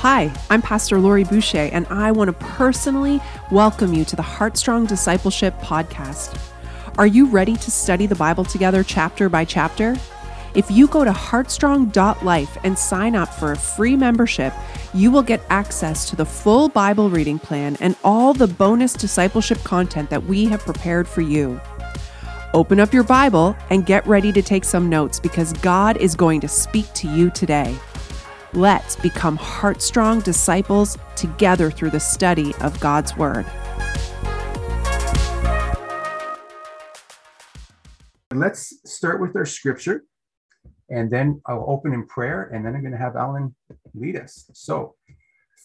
Hi, I'm Pastor Lori Boucher, and I want to personally welcome you to the Heartstrong Discipleship Podcast. Are you ready to study the Bible together chapter by chapter? If you go to heartstrong.life and sign up for a free membership, you will get access to the full Bible reading plan and all the bonus discipleship content that we have prepared for you. Open up your Bible and get ready to take some notes because God is going to speak to you today. Let's become heartstrong disciples together through the study of God's Word. Let's start with our scripture, and then I'll open in prayer, and then I'm going to have Allan lead us. So,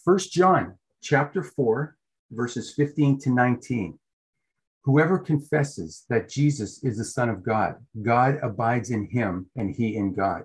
First John chapter 4, verses 15 to 19. Whoever confesses that Jesus is the Son of God, God abides in him, and he in God.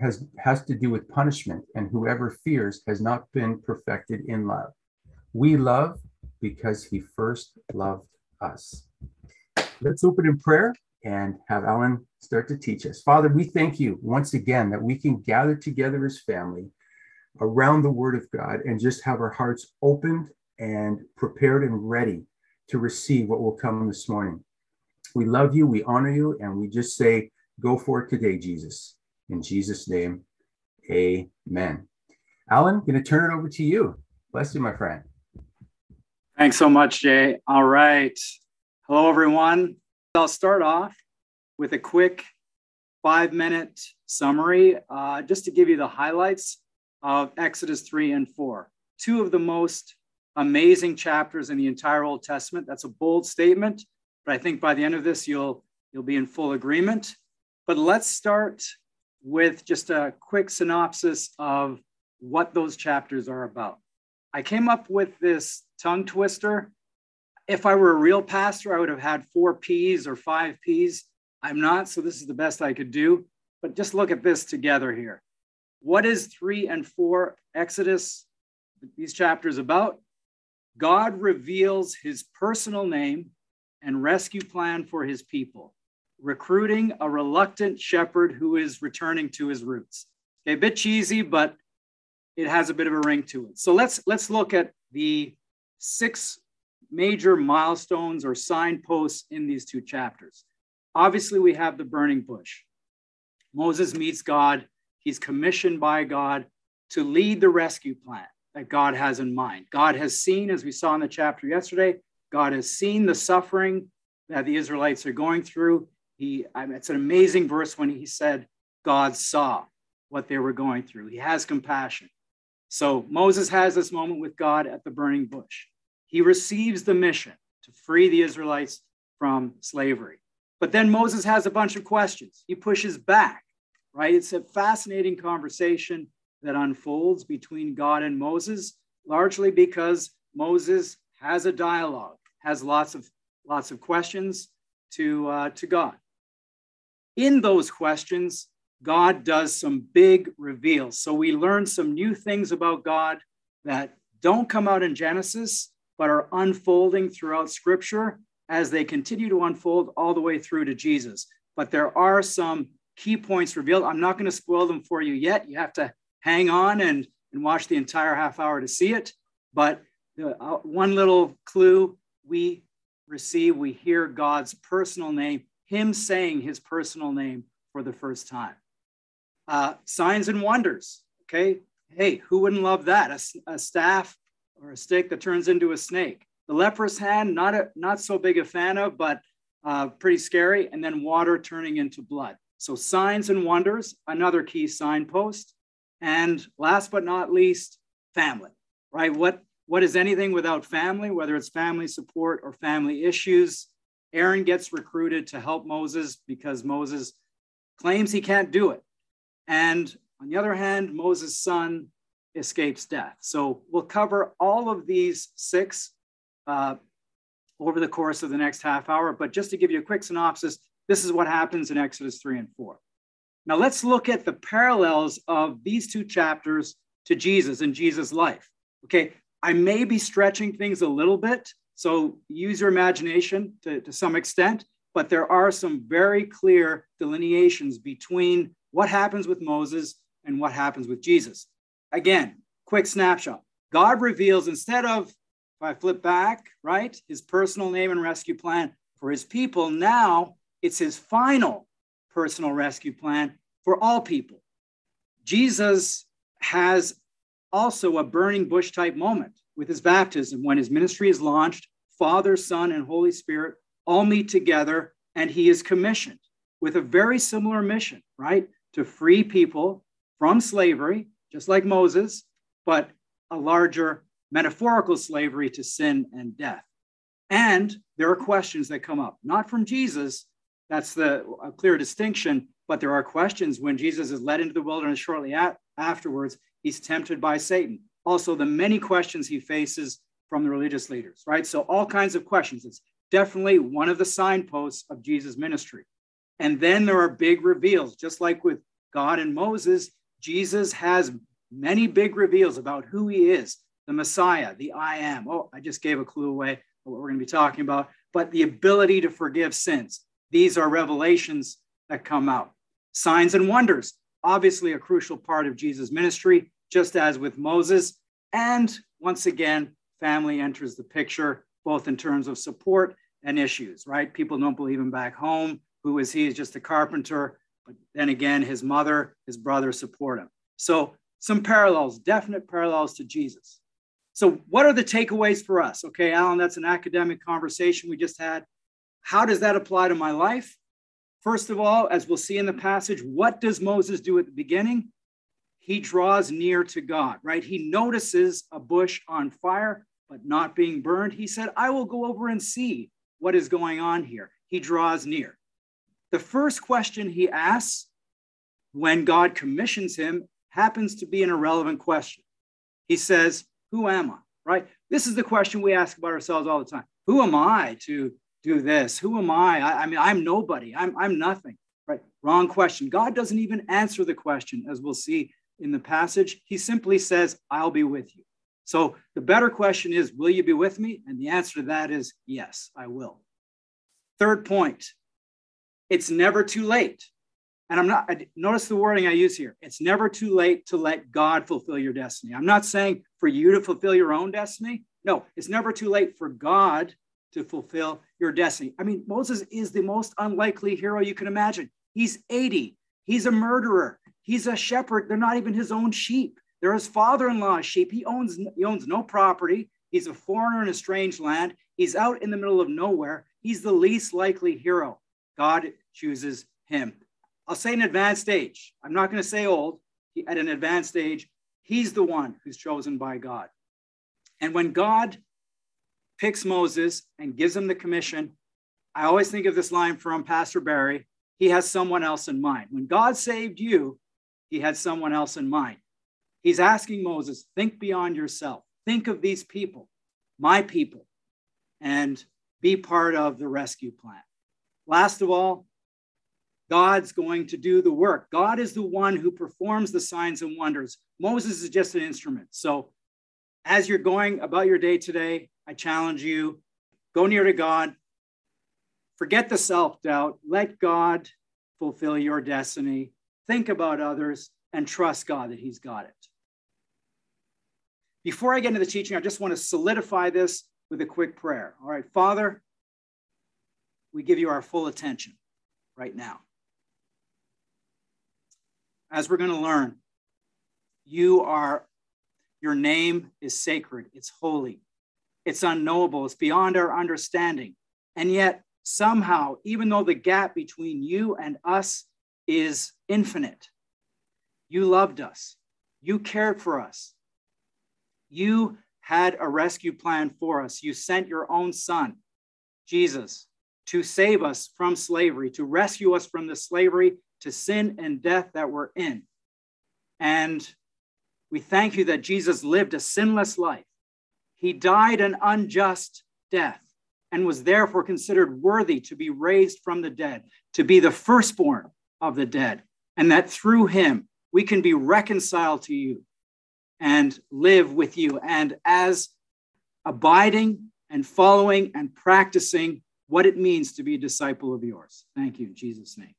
has has to do with punishment and whoever fears has not been perfected in love. We love because he first loved us. Let's open in prayer and have allan start to teach us. Father we thank you once again that we can gather together as family around the word of god and just have our hearts opened and prepared and ready to receive what will come this morning. We love you we honor you and we just say go for it today jesus in Jesus' name, amen. Allan, going to turn it over to you. Bless you, my friend. Thanks so much, Jay. All right. Hello, everyone. I'll start off with a quick five minute summary uh, just to give you the highlights of Exodus 3 and 4. Two of the most amazing chapters in the entire Old Testament. That's a bold statement, but I think by the end of this, you'll, you'll be in full agreement. But let's start with just a quick synopsis of what those chapters are about. I came up with this tongue twister. If I were a real pastor, I would have had four P's or five P's. I'm not, so this is the best I could do. But just look at this together here. What is three and four Exodus, these chapters about? God reveals his personal name and rescue plan for his people recruiting a reluctant shepherd who is returning to his roots. Okay, a bit cheesy, but it has a bit of a ring to it. So let's let's look at the six major milestones or signposts in these two chapters. Obviously, we have the burning bush. Moses meets God. He's commissioned by God to lead the rescue plan that God has in mind. God has seen, as we saw in the chapter yesterday, God has seen the suffering that the Israelites are going through. He, I mean, it's an amazing verse when he said, God saw what they were going through. He has compassion. So Moses has this moment with God at the burning bush. He receives the mission to free the Israelites from slavery. But then Moses has a bunch of questions. He pushes back, right? It's a fascinating conversation that unfolds between God and Moses, largely because Moses has a dialogue, has lots of lots of questions to uh, to God in those questions, God does some big reveals. So we learn some new things about God that don't come out in Genesis, but are unfolding throughout Scripture as they continue to unfold all the way through to Jesus. But there are some key points revealed. I'm not going to spoil them for you yet. You have to hang on and, and watch the entire half hour to see it. But the, uh, one little clue we receive, we hear God's personal name him saying his personal name for the first time. Uh, signs and wonders. Okay. Hey, who wouldn't love that? A, a, staff or a stick that turns into a snake. The leprous hand, not a, not so big a fan of, but uh, pretty scary. And then water turning into blood. So signs and wonders, another key signpost. And last but not least, family. Right? What what is anything without family? Whether it's family support or family issues, Aaron gets recruited to help Moses because Moses claims he can't do it. And on the other hand, Moses' son escapes death. So we'll cover all of these six uh, over the course of the next half hour. But just to give you a quick synopsis, this is what happens in Exodus 3 and 4. Now let's look at the parallels of these two chapters to Jesus and Jesus' life. Okay, I may be stretching things a little bit, so use your imagination to, to some extent, but there are some very clear delineations between what happens with Moses and what happens with Jesus. Again, quick snapshot. God reveals instead of, if I flip back, right, his personal name and rescue plan for his people, now it's his final personal rescue plan for all people. Jesus has also a burning bush type moment with his baptism when his ministry is launched. Father, Son, and Holy Spirit all meet together, and he is commissioned with a very similar mission, right? To free people from slavery, just like Moses, but a larger metaphorical slavery to sin and death. And there are questions that come up, not from Jesus. That's the clear distinction. But there are questions when Jesus is led into the wilderness shortly at, afterwards. He's tempted by Satan. Also, the many questions he faces from the religious leaders, right? So, all kinds of questions. It's definitely one of the signposts of Jesus' ministry. And then there are big reveals, just like with God and Moses, Jesus has many big reveals about who he is the Messiah, the I am. Oh, I just gave a clue away what we're going to be talking about, but the ability to forgive sins. These are revelations that come out. Signs and wonders, obviously a crucial part of Jesus' ministry, just as with Moses. And once again, family enters the picture, both in terms of support and issues, right? People don't believe him back home. Who is he? He's just a carpenter. But then again, his mother, his brother support him. So some parallels, definite parallels to Jesus. So what are the takeaways for us? Okay, Allan, that's an academic conversation we just had. How does that apply to my life? First of all, as we'll see in the passage, what does Moses do at the beginning? He draws near to God, right? He notices a bush on fire, but not being burned. He said, I will go over and see what is going on here. He draws near. The first question he asks when God commissions him happens to be an irrelevant question. He says, Who am I? Right? This is the question we ask about ourselves all the time. Who am I to do this? Who am I? I, I mean, I'm nobody. I'm, I'm nothing. Right? Wrong question. God doesn't even answer the question, as we'll see in the passage. He simply says, I'll be with you. So the better question is, Will you be with me? And the answer to that is, Yes, I will. Third point it's never too late. And I'm not, I, notice the wording I use here. It's never too late to let God fulfill your destiny. I'm not saying for you to fulfill your own destiny. No, it's never too late for God to fulfill your destiny. I mean, Moses is the most unlikely hero you can imagine. He's 80, he's a murderer, he's a shepherd. They're not even his own sheep. They're his father-in-law's sheep. He owns he owns no property. He's a foreigner in a strange land. He's out in the middle of nowhere. He's the least likely hero. God chooses him. I'll say an advanced age. I'm not going to say old. He, At an advanced age, he's the one who's chosen by God. And when God picks Moses and gives him the commission, I always think of this line from Pastor Barry he has someone else in mind. When God saved you, he had someone else in mind. He's asking Moses, think beyond yourself, think of these people, my people, and be part of the rescue plan. Last of all, God's going to do the work. God is the one who performs the signs and wonders. Moses is just an instrument. So, as you're going about your day today, I challenge you go near to God, forget the self doubt, let God fulfill your destiny, think about others, and trust God that He's got it. Before I get into the teaching, I just want to solidify this with a quick prayer. All right, Father, we give you our full attention right now. As we're going to learn, you are, your name is sacred, it's holy, it's unknowable, it's beyond our understanding. And yet, somehow, even though the gap between you and us is infinite, you loved us, you cared for us, you had a rescue plan for us. You sent your own son, Jesus, to save us from slavery, to rescue us from the slavery to sin and death that we're in. And We thank you that Jesus lived a sinless life. He died an unjust death and was therefore considered worthy to be raised from the dead, to be the firstborn of the dead, and that through him we can be reconciled to you and live with you. And as abiding and following and practicing what it means to be a disciple of yours. Thank you in Jesus' name.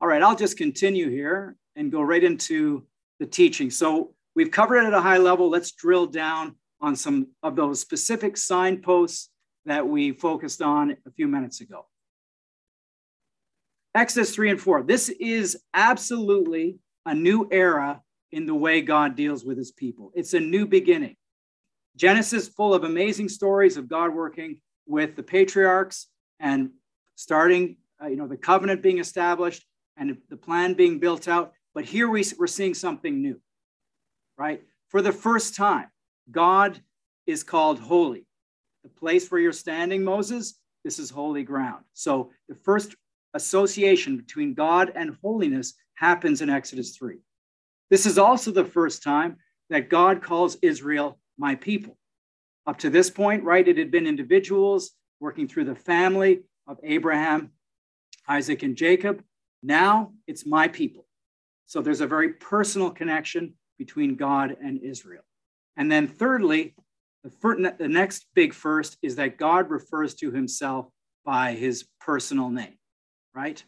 All right, I'll just continue here and go right into the teaching. So we've covered it at a high level. Let's drill down on some of those specific signposts that we focused on a few minutes ago. Exodus 3 and 4. This is absolutely a new era in the way God deals with his people. It's a new beginning. Genesis full of amazing stories of God working with the patriarchs and starting, uh, you know, the covenant being established and the plan being built out. But here we, we're seeing something new, right? For the first time, God is called holy. The place where you're standing, Moses, this is holy ground. So the first association between God and holiness happens in Exodus 3. This is also the first time that God calls Israel my people. Up to this point, right, it had been individuals working through the family of Abraham, Isaac, and Jacob. Now it's my people. So there's a very personal connection between God and Israel. And then, thirdly, the, first, the next big first is that God refers to himself by his personal name, right?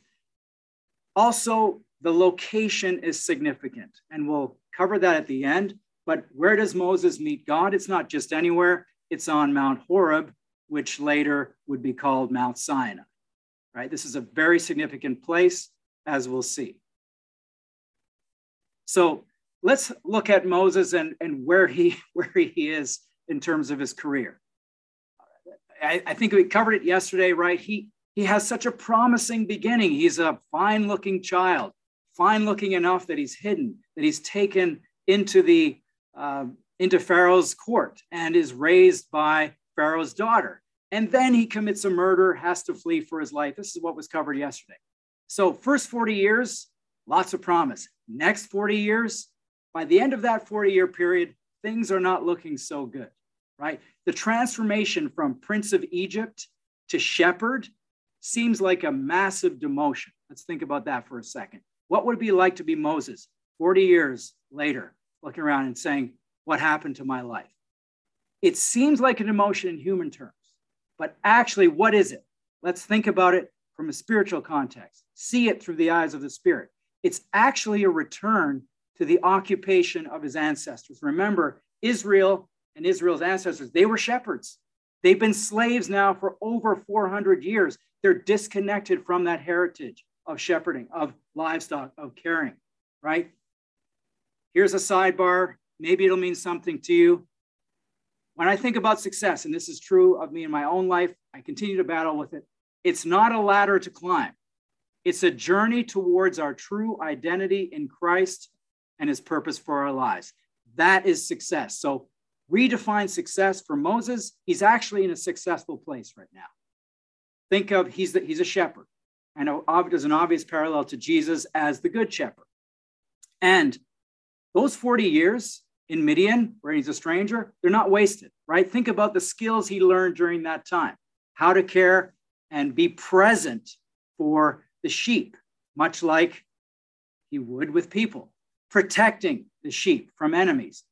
Also, the location is significant, and we'll cover that at the end. But where does Moses meet God? It's not just anywhere, it's on Mount Horeb, which later would be called Mount Sinai, right? This is a very significant place, as we'll see. So let's look at Moses and, and where, he, where he is in terms of his career. I, I think we covered it yesterday, right? He, he has such a promising beginning. He's a fine looking child, fine looking enough that he's hidden, that he's taken into the uh, into Pharaoh's court and is raised by Pharaoh's daughter. And then he commits a murder, has to flee for his life. This is what was covered yesterday. So, first 40 years, lots of promise. Next 40 years, by the end of that 40 year period, things are not looking so good, right? The transformation from Prince of Egypt to shepherd seems like a massive demotion. Let's think about that for a second. What would it be like to be Moses 40 years later, looking around and saying, What happened to my life? It seems like an emotion in human terms, but actually, what is it? Let's think about it from a spiritual context, see it through the eyes of the Spirit. It's actually a return to the occupation of his ancestors. Remember, Israel and Israel's ancestors, they were shepherds. They've been slaves now for over 400 years. They're disconnected from that heritage of shepherding, of livestock, of caring, right? Here's a sidebar. Maybe it'll mean something to you. When I think about success, and this is true of me in my own life, I continue to battle with it. It's not a ladder to climb, it's a journey towards our true identity in Christ and his purpose for our lives. That is success. So redefine success for Moses. He's actually in a successful place right now. Think of he's the, he's a shepherd, and there's an obvious parallel to Jesus as the good shepherd. And those 40 years in Midian, where he's a stranger, they're not wasted, right? Think about the skills he learned during that time, how to care and be present for the sheep, much like he would with people protecting the sheep from enemies,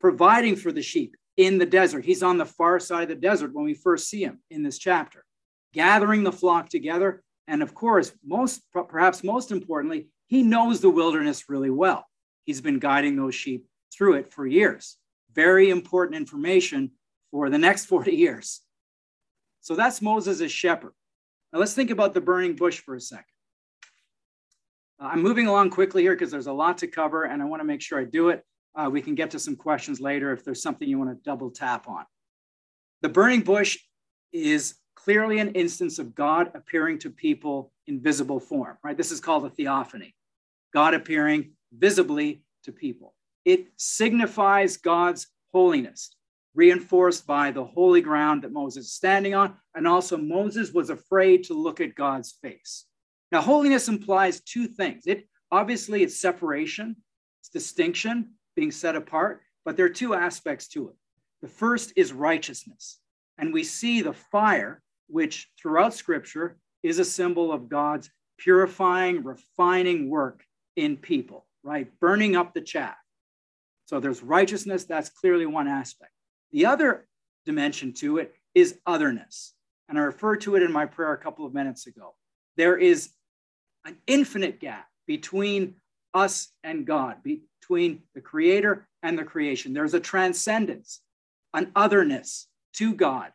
providing for the sheep in the desert. He's on the far side of the desert when we first see him in this chapter, gathering the flock together. And of course, most perhaps most importantly, he knows the wilderness really well. He's been guiding those sheep through it for years. Very important information for the next 40 years. So that's Moses as shepherd. Now let's think about the burning bush for a second. Uh, I'm moving along quickly here because there's a lot to cover and I want to make sure I do it. Uh, we can get to some questions later if there's something you want to double tap on. The burning bush is clearly an instance of God appearing to people in visible form, right? This is called a theophany. God appearing visibly to people. It signifies God's holiness, reinforced by the holy ground that Moses is standing on. And also, Moses was afraid to look at God's face. Now, holiness implies two things. It obviously it's separation it's distinction, being set apart, but there are two aspects to it. The first is righteousness. And we see the fire, which throughout scripture is a symbol of God's purifying, refining work in people, right? Burning up the chaff. So there's righteousness, that's clearly one aspect. The other dimension to it is otherness. And I referred to it in my prayer a couple of minutes ago. There is an infinite gap between us and God, between the creator and the creation. There's a transcendence, an otherness to God.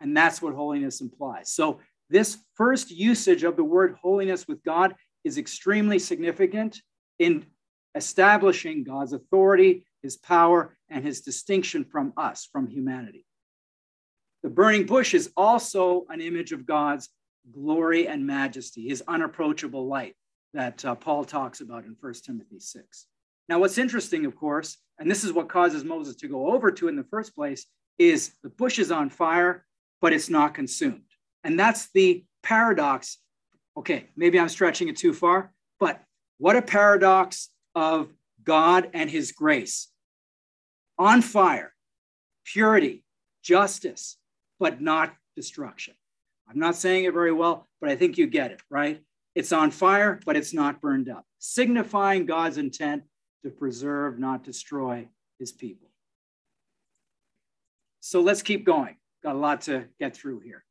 And that's what holiness implies. So, this first usage of the word holiness with God is extremely significant in establishing God's authority, his power, and his distinction from us, from humanity. The burning bush is also an image of God's glory and majesty, his unapproachable light that uh, Paul talks about in 1 Timothy 6. Now, what's interesting, of course, and this is what causes Moses to go over to in the first place, is the bush is on fire, but it's not consumed. And that's the paradox. Okay, maybe I'm stretching it too far, but what a paradox of God and his grace. On fire, purity, justice, but not destruction. I'm not saying it very well, but I think you get it, right? It's on fire, but it's not burned up, signifying God's intent to preserve, not destroy his people. So let's keep going. Got a lot to get through here.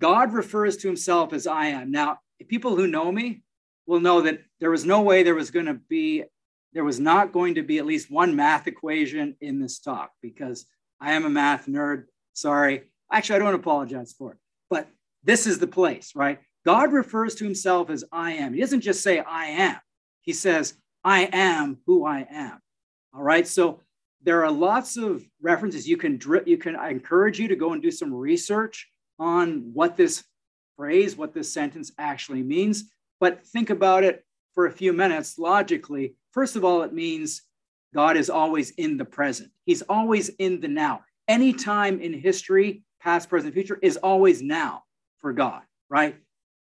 God refers to himself as I am. Now, people who know me will know that there was no way there was going to be, there was not going to be at least one math equation in this talk because I am a math nerd. Sorry. Actually, I don't apologize for it, but this is the place, right? God refers to himself as I am. He doesn't just say I am, he says, I am who I am. All right. So there are lots of references. You can, you can, I encourage you to go and do some research on what this phrase, what this sentence actually means. But think about it for a few minutes logically. First of all, it means God is always in the present, He's always in the now. Any time in history, past, present, future, is always now for God, right?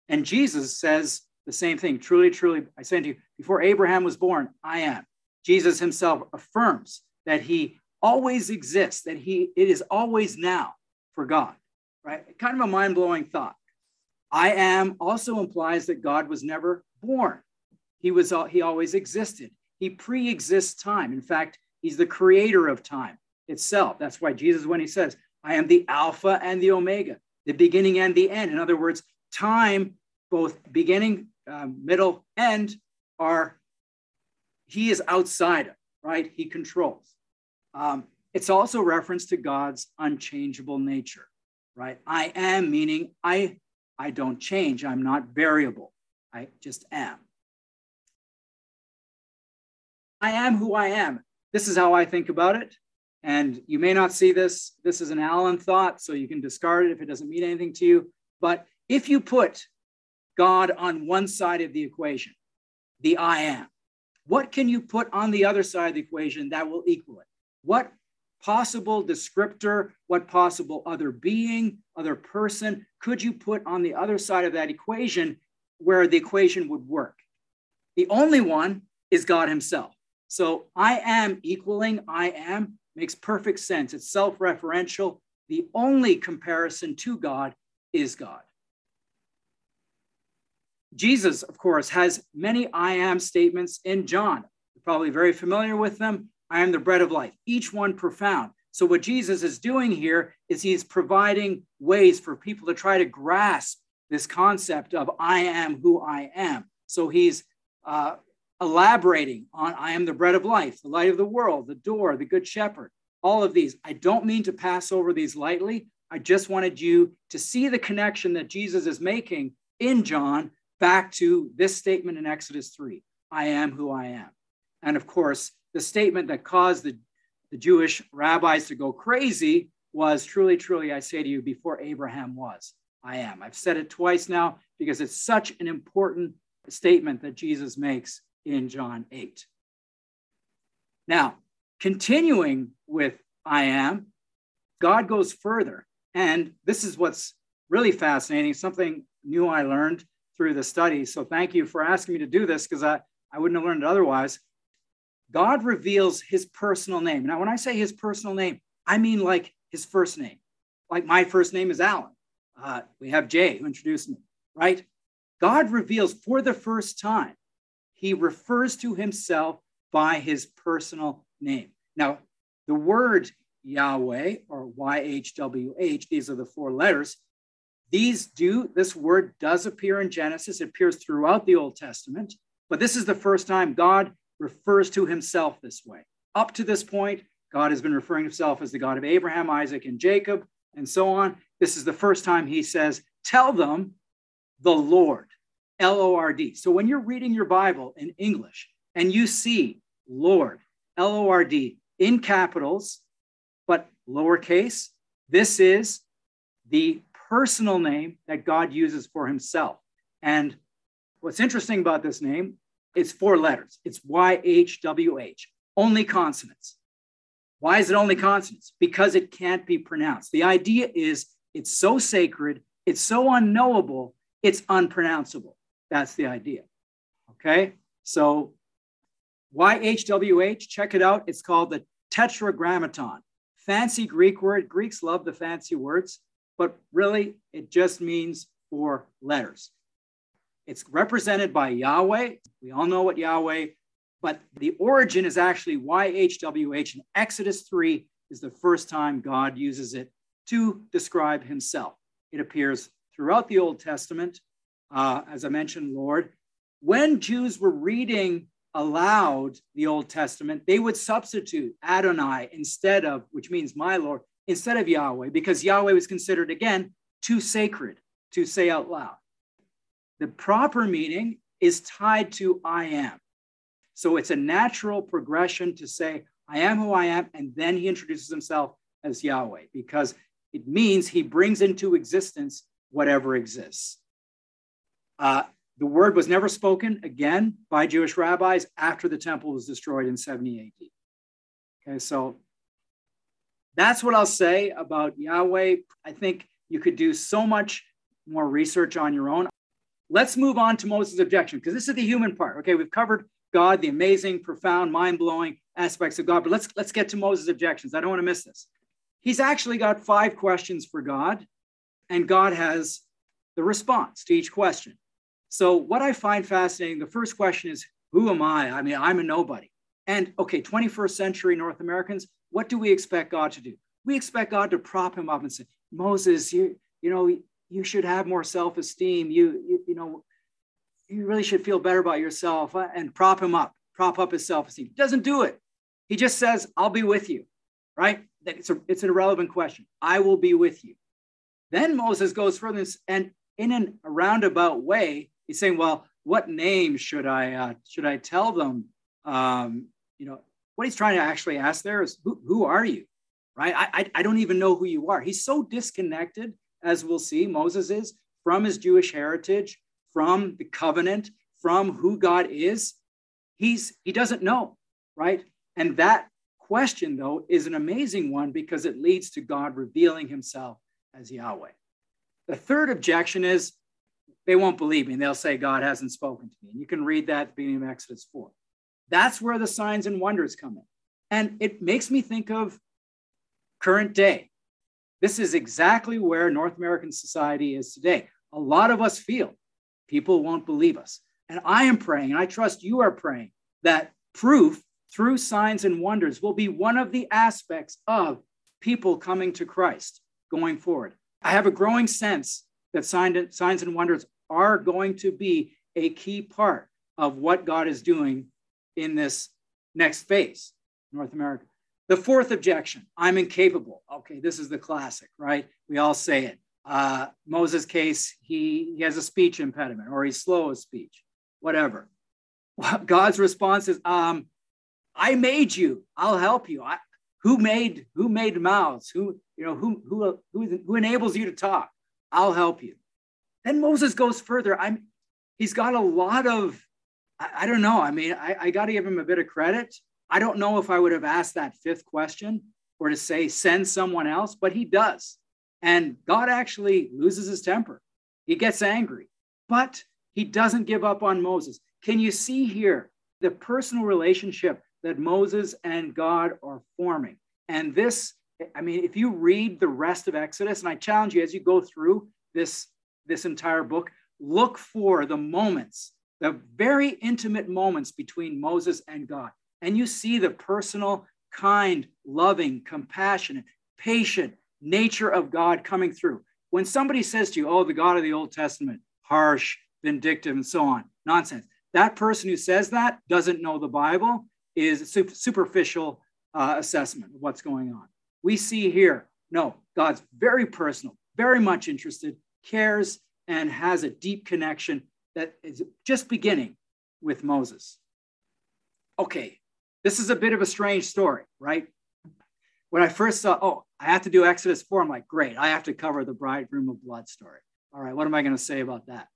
And Jesus says the same thing. Truly, truly, I say to you, before Abraham was born, I am. Jesus himself affirms that he always exists, that he it is always now for God, right? Kind of a mind-blowing thought. I am also implies that God was never born. He was he always existed. He pre-exists time. In fact, he's the creator of time itself. That's why Jesus, when he says, I am the Alpha and the Omega, the beginning and the end. In other words, time, both beginning, uh, middle, end, are he is outside of, right? He controls. Um, it's also reference to God's unchangeable nature, right? I am meaning I I don't change. I'm not variable. I just am. I am who I am. This is how I think about it. And you may not see this. This is an Allan thought, so you can discard it if it doesn't mean anything to you. But if you put God on one side of the equation, the I am, what can you put on the other side of the equation that will equal it? What possible descriptor, what possible other being, other person could you put on the other side of that equation where the equation would work? The only one is God Himself. So I am equaling I am makes perfect sense. It's self referential. The only comparison to God is God. Jesus, of course, has many I am statements in John. You're probably very familiar with them. I am the bread of life, each one profound. So, what Jesus is doing here is he's providing ways for people to try to grasp this concept of I am who I am. So, he's uh, elaborating on I am the bread of life, the light of the world, the door, the good shepherd, all of these. I don't mean to pass over these lightly. I just wanted you to see the connection that Jesus is making in John back to this statement in Exodus 3 I am who I am. And of course, the statement that caused the, the Jewish rabbis to go crazy was truly, truly, I say to you, before Abraham was, I am. I've said it twice now because it's such an important statement that Jesus makes in John 8. Now, continuing with I am, God goes further. And this is what's really fascinating, something new I learned through the study. So thank you for asking me to do this because I, I wouldn't have learned it otherwise. God reveals his personal name. Now, when I say his personal name, I mean like his first name. Like my first name is Allan. Uh, we have Jay who introduced me, right? God reveals for the first time, he refers to himself by his personal name. Now, the word Yahweh or YHWH, these are the four letters. These do, this word does appear in Genesis, it appears throughout the Old Testament, but this is the first time God refers to himself this way. Up to this point, God has been referring to himself as the God of Abraham, Isaac, and Jacob, and so on. This is the first time he says, Tell them the Lord, L O R D. So when you're reading your Bible in English and you see Lord, L O R D, in capitals, but lowercase, this is the personal name that God uses for himself. And what's interesting about this name, it's four letters. It's YHWH, only consonants. Why is it only consonants? Because it can't be pronounced. The idea is it's so sacred, it's so unknowable, it's unpronounceable. That's the idea. Okay, so YHWH, check it out. It's called the Tetragrammaton. Fancy Greek word. Greeks love the fancy words, but really it just means four letters. It's represented by Yahweh. We all know what Yahweh but the origin is actually YHWH, and Exodus 3 is the first time God uses it to describe himself. It appears throughout the Old Testament, uh, as I mentioned, Lord. When Jews were reading aloud the Old Testament, they would substitute Adonai instead of, which means my Lord, instead of Yahweh, because Yahweh was considered, again, too sacred to say out loud. The proper meaning is tied to I am. So it's a natural progression to say, I am who I am. And then he introduces himself as Yahweh because it means he brings into existence whatever exists. Uh, the word was never spoken again by Jewish rabbis after the temple was destroyed in 70 AD. Okay, so that's what I'll say about Yahweh. I think you could do so much more research on your own. Let's move on to Moses' objection because this is the human part. Okay, we've covered God, the amazing, profound, mind-blowing aspects of God. But let's let's get to Moses' objections. I don't want to miss this. He's actually got five questions for God, and God has the response to each question. So what I find fascinating, the first question is, who am I? I mean, I'm a nobody. And okay, 21st century North Americans, what do we expect God to do? We expect God to prop him up and say, Moses, you, you know, you should have more self-esteem. You, you, you know, you really should feel better about yourself uh, and prop him up, prop up his self esteem. He doesn't do it. He just says, I'll be with you, right? It's, a, it's an irrelevant question. I will be with you. Then Moses goes further and in an, a roundabout way, he's saying, well, what name should I, uh, should I tell them? Um, you know, what he's trying to actually ask there is, who, who are you? Right? I, I, I don't even know who you are. He's so disconnected, as we'll see, Moses is from his Jewish heritage, from the covenant, from who God is, he's he doesn't know, right? And that question though is an amazing one because it leads to God revealing himself as Yahweh. The third objection is they won't believe me they'll say God hasn't spoken to me. And you can read that at the beginning of Exodus 4. That's where the signs and wonders come in. And it makes me think of current day. This is exactly where North American society is today. A lot of us feel people won't believe us. And I am praying, and I trust you are praying, that proof through signs and wonders will be one of the aspects of people coming to Christ going forward. I have a growing sense that signs and wonders are going to be a key part of what God is doing in this next phase, North America. The fourth objection I'm incapable. Okay, this is the classic, right? We all say it. Uh, Moses' case, he, he has a speech impediment or he's slow of speech, whatever. God's response is, um, I made you. I'll help you. I, who made who made mouths? Who you know who who who who enables you to talk? I'll help you. Then Moses goes further. I'm he's got a lot of I, I don't know. I mean, I, I got to give him a bit of credit. I don't know if I would have asked that fifth question or to say send someone else, but he does. And God actually loses his temper. He gets angry, but he doesn't give up on Moses. Can you see here the personal relationship that Moses and God are forming. And this, I mean, if you read the rest of Exodus, and I challenge you as you go through this, this entire book, look for the moments, the very intimate moments between Moses and God. And you see the personal, kind, loving, compassionate, patient nature of God coming through. When somebody says to you, oh, the God of the Old Testament, harsh, vindictive, and so on, nonsense. That person who says that doesn't know the Bible is a superficial uh, assessment of what's going on. We see here, no, God's very personal, very much interested, cares, and has a deep connection that is just beginning with Moses. Okay, this is a bit of a strange story, right? When I first saw, oh, I have to do Exodus 4, I'm like, great, I have to cover the bridegroom of blood story. All right, what am I going to say about that?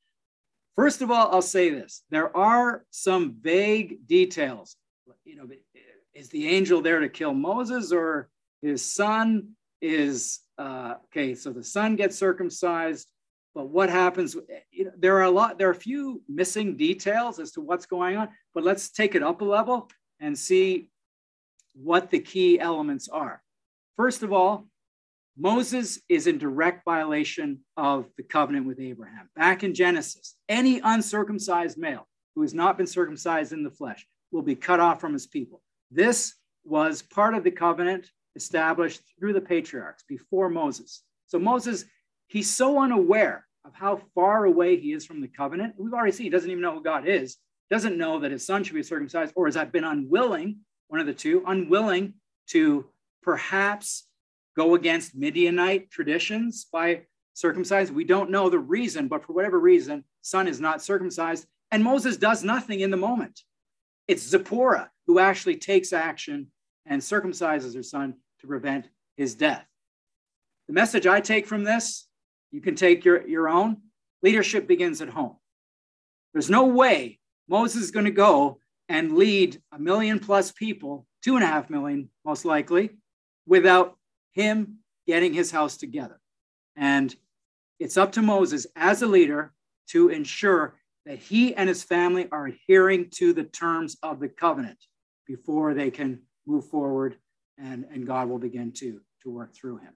First of all, I'll say this there are some vague details. You know, is the angel there to kill Moses or his son? Is uh, okay, so the son gets circumcised, but what happens? You know, there are a lot, there are a few missing details as to what's going on, but let's take it up a level and see what the key elements are. First of all, Moses is in direct violation of the covenant with Abraham. Back in Genesis, any uncircumcised male who has not been circumcised in the flesh will be cut off from his people. This was part of the covenant established through the patriarchs before Moses. So Moses, he's so unaware of how far away he is from the covenant. We've already seen he doesn't even know who God is, doesn't know that his son should be circumcised, or has been unwilling, one of the two, unwilling to perhaps go against Midianite traditions by circumcised. We don't know the reason, but for whatever reason, son is not circumcised. And Moses does nothing in the moment. It's Zipporah who actually takes action and circumcises her son to prevent his death. The message I take from this, you can take your, your own. Leadership begins at home. There's no way Moses is going to go and lead a million plus people, two and a half million most likely, without him getting his house together. And it's up to Moses as a leader to ensure that he and his family are adhering to the terms of the covenant before they can move forward and, and God will begin to, to work through him.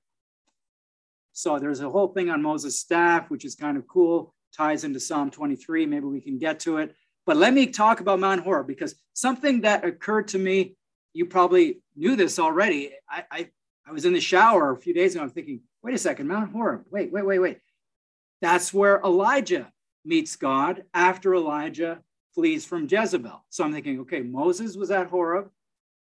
So there's a whole thing on Moses' staff, which is kind of cool, ties into Psalm 23. Maybe we can get to it. But let me talk about Mount Horeb because something that occurred to me, you probably knew this already. I, I I was in the shower a few days ago. I'm thinking, wait a second, Mount Horeb. Wait, wait, wait, wait. That's where Elijah meets God after Elijah flees from Jezebel. So I'm thinking, okay, Moses was at Horeb.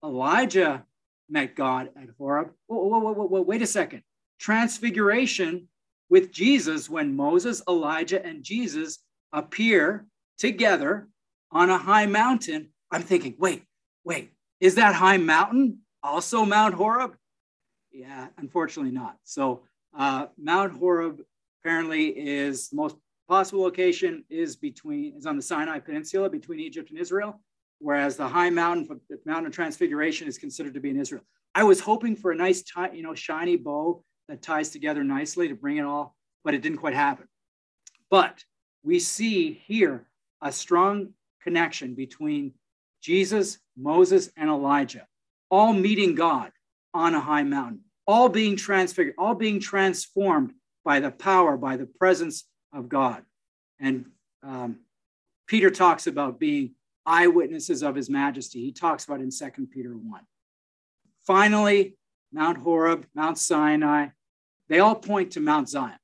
Elijah met God at Horeb. Whoa, whoa, whoa, whoa, wait a second. Transfiguration with Jesus when Moses, Elijah, and Jesus appear together on a high mountain. I'm thinking, wait, wait, is that high mountain also Mount Horeb? Yeah, unfortunately not. So uh, Mount Horeb apparently is the most possible location is between is on the Sinai Peninsula between Egypt and Israel, whereas the high mountain, the Mountain of Transfiguration, is considered to be in Israel. I was hoping for a nice, tie, you know, shiny bow that ties together nicely to bring it all, but it didn't quite happen. But we see here a strong connection between Jesus, Moses, and Elijah, all meeting God on a high mountain, all being transfigured, all being transformed by the power, by the presence of God. And um, Peter talks about being eyewitnesses of his majesty. He talks about in Second Peter 1. Finally, Mount Horeb, Mount Sinai, they all point to Mount Zion.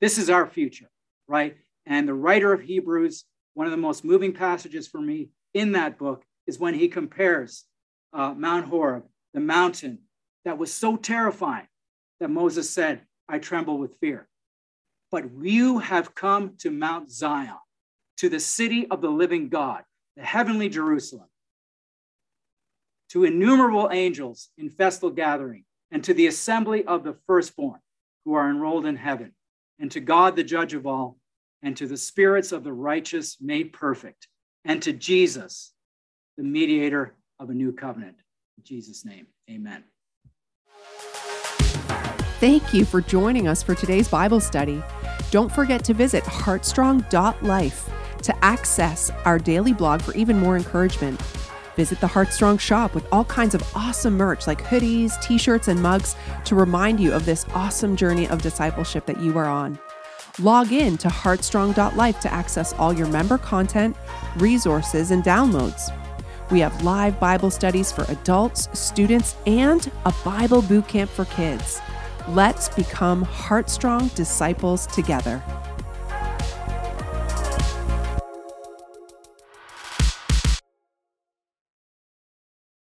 This is our future, right? And the writer of Hebrews, one of the most moving passages for me in that book is when he compares uh, Mount Horeb, the mountain that was so terrifying that Moses said, I tremble with fear. But you have come to Mount Zion, to the city of the living God, the heavenly Jerusalem, to innumerable angels in festal gathering, and to the assembly of the firstborn who are enrolled in heaven, and to God, the judge of all, and to the spirits of the righteous made perfect, and to Jesus, the mediator of a new covenant. In Jesus' name, amen. Thank you for joining us for today's Bible study. Don't forget to visit heartstrong.life to access our daily blog for even more encouragement. Visit the Heartstrong shop with all kinds of awesome merch like hoodies, t shirts, and mugs to remind you of this awesome journey of discipleship that you are on. Log in to heartstrong.life to access all your member content, resources, and downloads. We have live Bible studies for adults, students, and a Bible boot camp for kids. Let's become Heartstrong disciples together.